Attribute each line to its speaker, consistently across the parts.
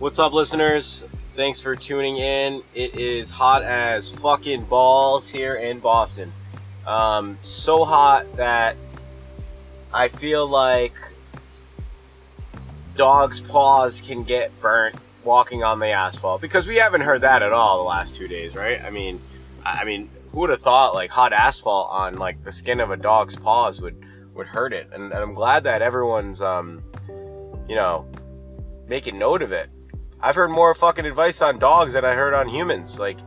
Speaker 1: What's up, listeners? Thanks for tuning in. It is hot as fucking balls here in Boston. Um, so hot that I feel like dogs' paws can get burnt walking on the asphalt because we haven't heard that at all the last two days, right? I mean, I mean, who would have thought like hot asphalt on like the skin of a dog's paws would would hurt it? And, and I'm glad that everyone's um, you know, making note of it. I've heard more fucking advice on dogs than I heard on humans. Like,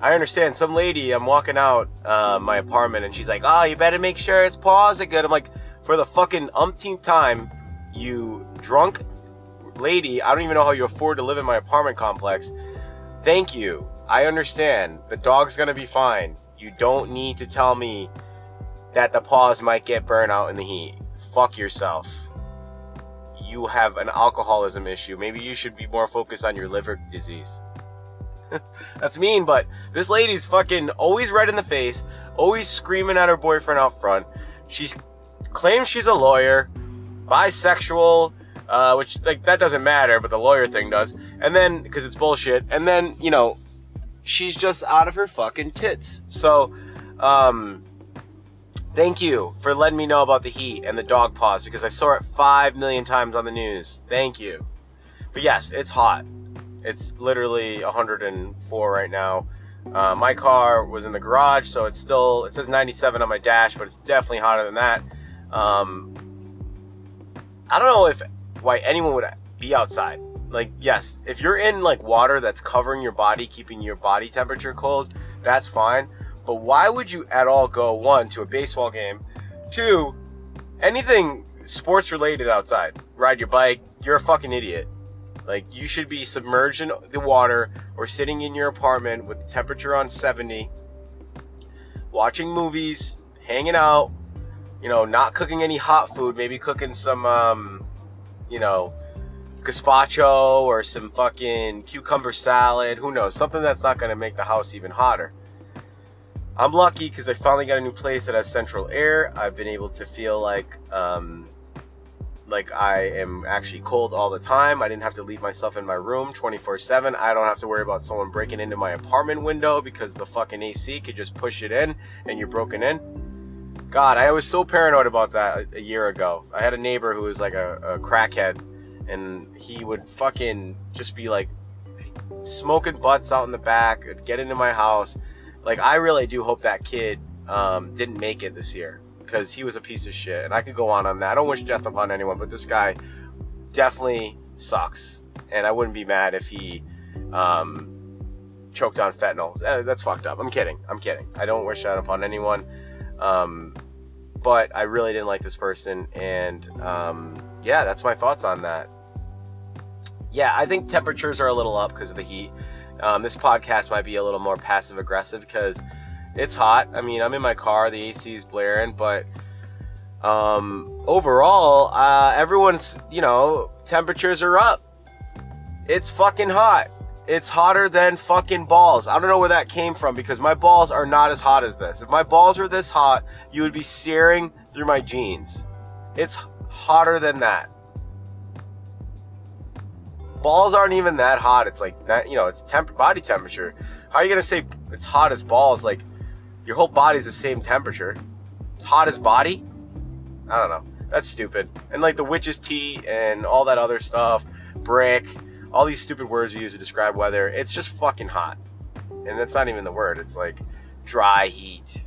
Speaker 1: I understand some lady, I'm walking out uh, my apartment and she's like, oh, you better make sure its paws are good. I'm like, for the fucking umpteenth time, you drunk lady, I don't even know how you afford to live in my apartment complex. Thank you. I understand. The dog's gonna be fine. You don't need to tell me that the paws might get burned out in the heat. Fuck yourself you have an alcoholism issue. Maybe you should be more focused on your liver disease. That's mean, but this lady's fucking always red in the face, always screaming at her boyfriend out front. She claims she's a lawyer, bisexual, uh, which like that doesn't matter, but the lawyer thing does. And then because it's bullshit. And then you know, she's just out of her fucking tits. So, um, Thank you for letting me know about the heat and the dog paws because I saw it five million times on the news. Thank you. But yes, it's hot. It's literally 104 right now. Uh, my car was in the garage, so it's still it says 97 on my dash, but it's definitely hotter than that. Um, I don't know if why anyone would be outside. Like, yes, if you're in like water that's covering your body, keeping your body temperature cold, that's fine. But why would you at all go one to a baseball game, two, anything sports related outside? Ride your bike. You're a fucking idiot. Like you should be submerged in the water or sitting in your apartment with the temperature on 70, watching movies, hanging out, you know, not cooking any hot food, maybe cooking some um, you know, gazpacho or some fucking cucumber salad, who knows, something that's not going to make the house even hotter. I'm lucky because I finally got a new place that has central air. I've been able to feel like um, like I am actually cold all the time. I didn't have to leave myself in my room 24/7. I don't have to worry about someone breaking into my apartment window because the fucking AC could just push it in and you're broken in. God, I was so paranoid about that a year ago. I had a neighbor who was like a, a crackhead, and he would fucking just be like smoking butts out in the back, get into my house like I really do hope that kid um, didn't make it this year because he was a piece of shit, and I could go on on that. I don't wish death upon anyone, but this guy definitely sucks, and I wouldn't be mad if he um, choked on fentanyl. Eh, that's fucked up. I'm kidding. I'm kidding. I don't wish that upon anyone. Um, but I really didn't like this person, and um, yeah, that's my thoughts on that. Yeah, I think temperatures are a little up because of the heat. Um, this podcast might be a little more passive aggressive because it's hot. I mean, I'm in my car, the AC is blaring, but um, overall, uh, everyone's, you know, temperatures are up. It's fucking hot. It's hotter than fucking balls. I don't know where that came from because my balls are not as hot as this. If my balls were this hot, you would be searing through my jeans. It's hotter than that balls aren't even that hot. It's like you know, it's temp- body temperature. How are you gonna say it's hot as balls? Like your whole body's the same temperature. It's hot as body. I don't know. That's stupid. And like the witch's tea and all that other stuff, brick, all these stupid words you use to describe weather. It's just fucking hot. And that's not even the word. It's like dry heat.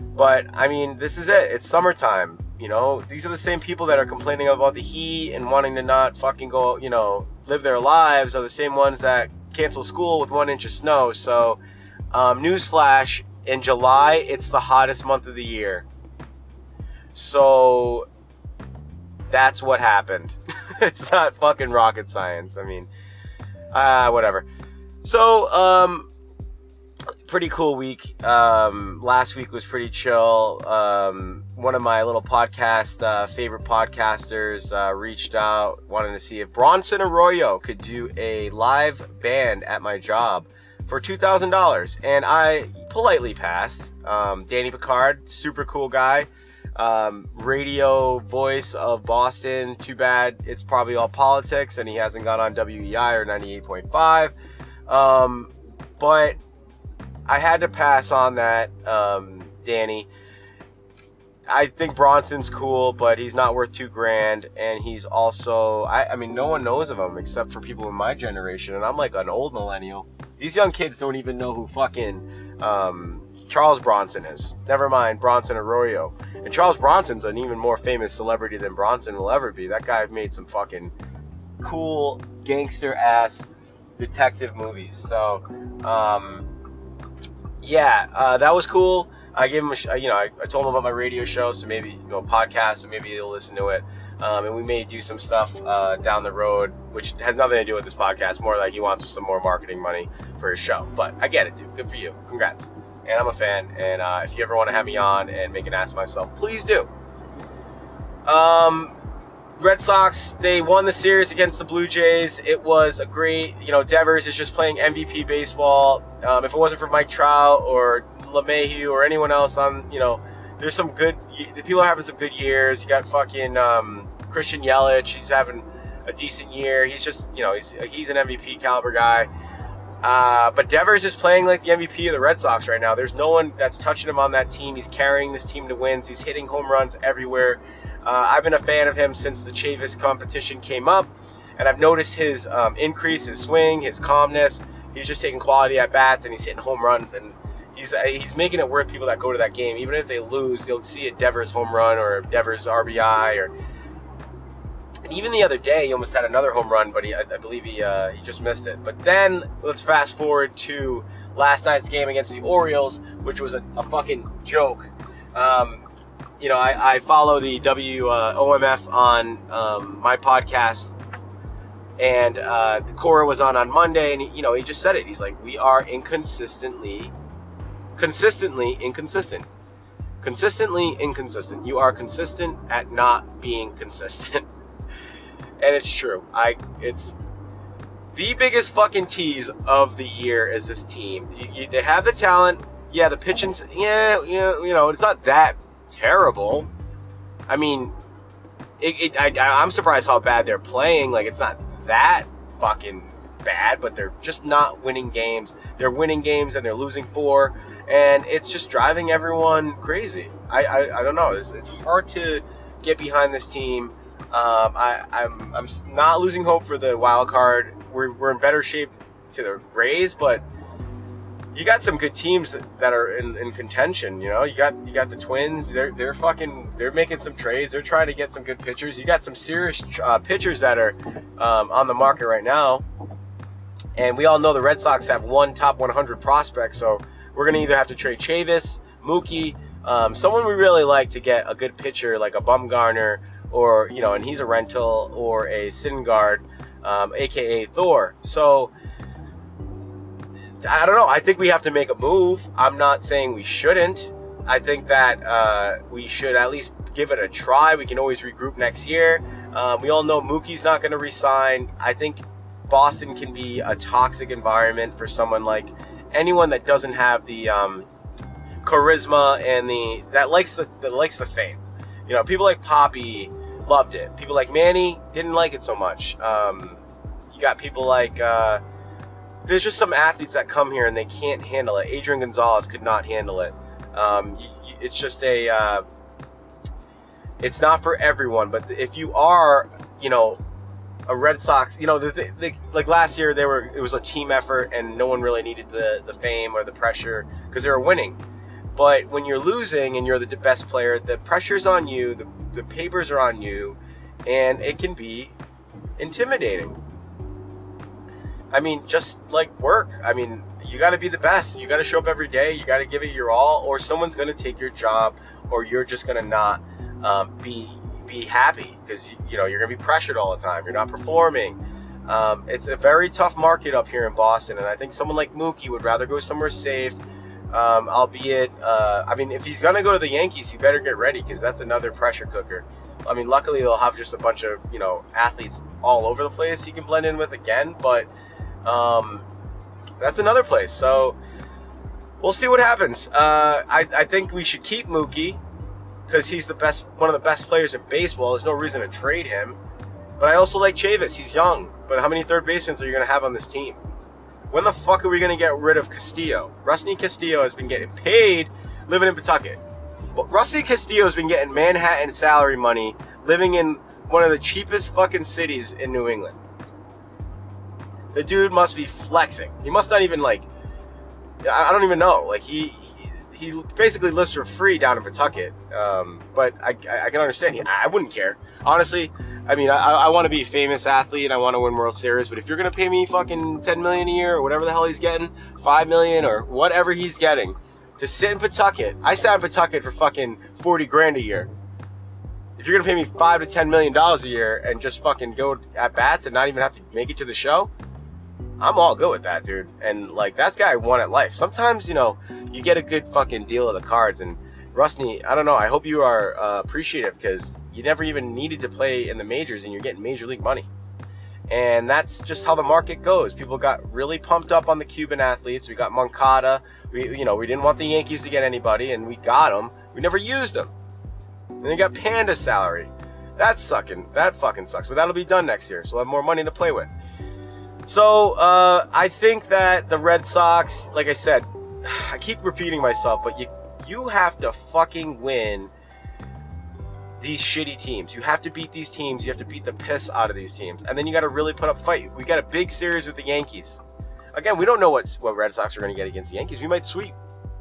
Speaker 1: But I mean, this is it. It's summertime. You know, these are the same people that are complaining about the heat and wanting to not fucking go, you know, live their lives are the same ones that cancel school with one inch of snow. So, um, newsflash: in July, it's the hottest month of the year. So, that's what happened. it's not fucking rocket science. I mean, uh, whatever. So, um, pretty cool week. Um, last week was pretty chill. Um, one of my little podcast uh, favorite podcasters uh, reached out, wanting to see if Bronson Arroyo could do a live band at my job for two thousand dollars, and I politely passed. Um, Danny Picard, super cool guy. um, radio voice of Boston. Too bad it's probably all politics and he hasn't got on WEEI or 98.5. Um, but I had to pass on that, um, Danny. I think Bronson's cool, but he's not worth two grand, and he's also I, I mean no one knows of him except for people in my generation, and I'm like an old millennial. These young kids don't even know who fucking um, Charles Bronson is. Never mind Bronson Arroyo. And Charles Bronson's an even more famous celebrity than Bronson will ever be. That guy made some fucking cool gangster ass detective movies. So, um, yeah, uh, that was cool. I gave him, a, you know, I, I, told him about my radio show, so maybe, you know, podcast, so maybe he'll listen to it. Um, and we may do some stuff uh, down the road, which has nothing to do with this podcast. More like he wants some more marketing money for his show. But I get it, dude. Good for you. Congrats. And I'm a fan. And uh, if you ever want to have me on and make an ass of myself, please do. Um, Red Sox, they won the series against the Blue Jays. It was a great, you know, Devers is just playing MVP baseball. Um, if it wasn't for Mike Trout or LeMahieu or anyone else on, you know, there's some good. The people are having some good years. You got fucking um, Christian Yelich. He's having a decent year. He's just, you know, he's he's an MVP caliber guy. Uh, but Devers is playing like the MVP of the Red Sox right now. There's no one that's touching him on that team. He's carrying this team to wins. He's hitting home runs everywhere. Uh, I've been a fan of him since the Chavis competition came up, and I've noticed his um, increase, his swing, his calmness. He's just taking quality at bats and he's hitting home runs. And he's uh, he's making it worth people that go to that game. Even if they lose, they'll see a Devers home run or a Devers RBI or. Even the other day, he almost had another home run, but he, I, I believe he uh, he just missed it. But then let's fast forward to last night's game against the Orioles, which was a, a fucking joke. Um, you know, I, I follow the WOMF uh, on um, my podcast and uh, Cora was on on Monday, and he, you know he just said it. He's like, we are inconsistently consistently inconsistent. Consistently inconsistent. You are consistent at not being consistent. and it's true. I it's the biggest fucking tease of the year is this team. You, you, they have the talent. Yeah, the pitching. Yeah, yeah, you know, it's not that terrible. I mean, it, it, I, I'm surprised how bad they're playing. Like, it's not that fucking bad, but they're just not winning games. They're winning games and they're losing four and it's just driving everyone crazy. I, I, I don't know. It's, it's hard to get behind this team. Um, I, I'm, I'm not losing hope for the wild card. We're, we're in better shape to the Rays, but you got some good teams that, are in, in, contention. You know, you got you got the Twins. They're they're fucking they're making some trades. They're trying to get some good pitchers. You got some serious uh, pitchers that are um, on the market right now. And we all know the Red Sox have one top 100 prospect, so we're to either have to trade Chavis, Mookie, um, someone we really like to get a good pitcher like a Bumgarner or, you know, and he's a rental, or a Syndergaard, um, aka Thor. So, I don't know. I think we have to make a move. I'm not saying we shouldn't. I think that uh, we should at least give it a try. We can always regroup next year. Um, we all know Mookie's not going to resign. I think Boston can be a toxic environment for someone like anyone that doesn't have the um, charisma and the that likes the that likes the fame. You know, people like Papi loved it. People like Manny didn't like it so much. Um, you got people like uh, there's just some athletes that come here and they can't handle it. Adrian Gonzalez could not handle it. Um, it's just a uh, it's not for everyone. But if you are, you know, a Red Sox, you know, like last year they were it was a team effort and no one really needed the the fame or the pressure because they were winning. But when you're losing and you're the best player, the pressure's on you, the the papers are on you, and it can be intimidating. I mean, just like work. I mean, you got to be the best. You got to show up every day. You got to give it your all, or someone's going to take your job, or you're just going to not um, be be happy because you know you're gonna be pressured all the time. You're not performing. Um, it's a very tough market up here in Boston, and I think someone like Mookie would rather go somewhere safe. Um, albeit, uh, I mean, if he's gonna go to the Yankees, he better get ready because that's another pressure cooker. I mean, luckily they'll have just a bunch of you know athletes all over the place he can blend in with again, but um, that's another place. So we'll see what happens. Uh, I, I think we should keep Mookie because he's the best, one of the best players in baseball. There's no reason to trade him. But I also like Chavis. He's young. But how many third basemen are you going to have on this team? When the fuck are we going to get rid of Castillo? Rusney Castillo has been getting paid living in Pawtucket. But Rusney Castillo has been getting Manhattan salary money living in one of the cheapest fucking cities in New England. The dude must be flexing. He must not even like. I don't even know. Like he he, he basically lives for free down in Pawtucket. Um, but I, I can understand. I wouldn't care honestly. I mean, I, I want to be a famous athlete and I want to win World Series. But if you're gonna pay me fucking 10 million a year or whatever the hell he's getting, five million or whatever he's getting to sit in Pawtucket, I sat in Pawtucket for fucking 40 grand a year. If you're gonna pay me five to 10 million dollars a year and just fucking go at bats and not even have to make it to the show, I'm all good with that, dude. And like that's guy won at life. Sometimes you know you get a good fucking deal of the cards and. Rusney, I don't know. I hope you are uh, appreciative because you never even needed to play in the majors and you're getting major league money. And that's just how the market goes. People got really pumped up on the Cuban athletes. We got Moncada. We, you know, we didn't want the Yankees to get anybody, and we got them. We never used them. And they got Panda salary. That's sucking. That fucking sucks. But that'll be done next year, so we'll have more money to play with. So uh, I think that the Red Sox, like I said, I keep repeating myself, but you you have to fucking win these shitty teams. You have to beat these teams. You have to beat the piss out of these teams, and then you got to really put up fight. We got a big series with the Yankees. Again, we don't know what what Red Sox are going to get against the Yankees. We might sweep,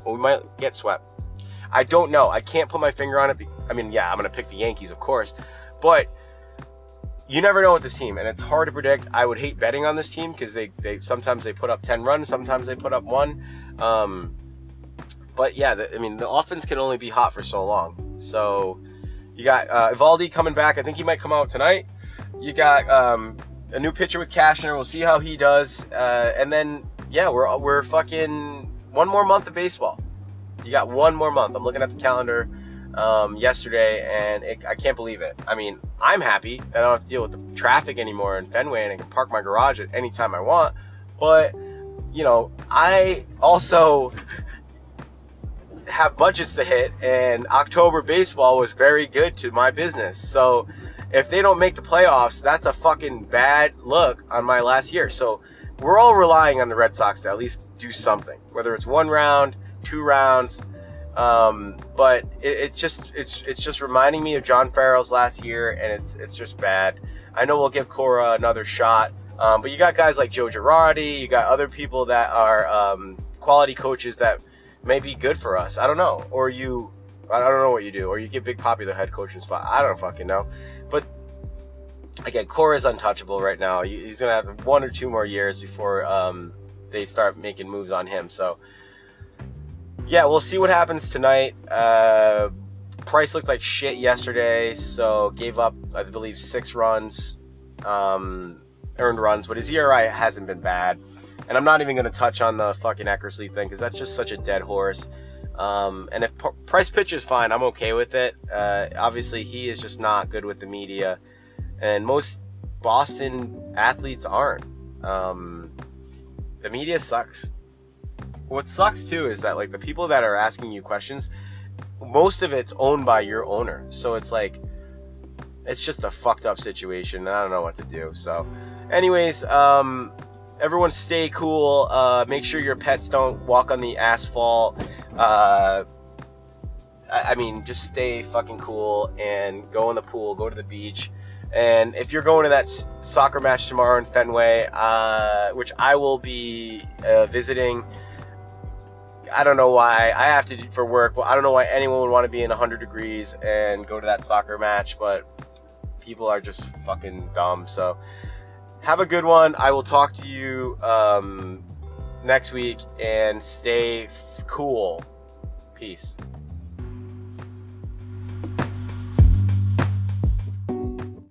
Speaker 1: or we might get swept. I don't know. I can't put my finger on it. I mean, yeah, I'm going to pick the Yankees, of course, but you never know with this team, and it's hard to predict. I would hate betting on this team because they, they sometimes they put up 10 runs, sometimes they put up one. Um, but yeah, the, I mean, the offense can only be hot for so long. So you got uh, Eovaldi coming back. I think he might come out tonight. You got um, a new pitcher with Cashner. We'll see how he does. Uh, and then yeah, we're we're fucking one more month of baseball. You got one more month. I'm looking at the calendar um, yesterday, and it, I can't believe it. I mean, I'm happy that I don't have to deal with the traffic anymore in Fenway, and I can park my garage at any time I want. But you know, I also have budgets to hit, and October baseball was very good to my business. So if they don't make the playoffs, that's a fucking bad look on my last year. So we're all relying on the Red Sox to at least do something, whether it's one round, two rounds. Um, but it, it's just it's it's just reminding me of John Farrell's last year, and it's it's just bad. I know we'll give Cora another shot, um, but you got guys like Joe Girardi, you got other people that are um, quality coaches that may be good for us. I don't know. Or you, I don't know what you do. Or you get Big popular head coaching spot. I don't fucking know. But again, Cora is untouchable right now. He's gonna have one or two more years before um, they start making moves on him. So yeah, we'll see what happens tonight. Uh, Price looked like shit yesterday, so gave up, I believe, six runs, um, earned runs, but his ERA hasn't been bad. And I'm not even going to touch on the fucking Eckersley thing because that's just such a dead horse. Um, and if P- Price pitches fine, I'm okay with it. Uh, obviously, he is just not good with the media, and most Boston athletes aren't. Um, the media sucks. What sucks too is that like the people that are asking you questions, most of it's owned by your owner. So it's like it's just a fucked up situation. I don't know what to do. So, anyways, um, everyone stay cool. Uh, make sure your pets don't walk on the asphalt. Uh, I, mean, just stay fucking cool and go in the pool, go to the beach. And if you're going to that soccer match tomorrow in Fenway, uh, which I will be uh, visiting, I don't know why I have to do for work. Well, I don't know why anyone would want to be in 100 degrees and go to that soccer match, but people are just fucking dumb. So have a good one. I will talk to you um, next week and stay f- cool. Peace.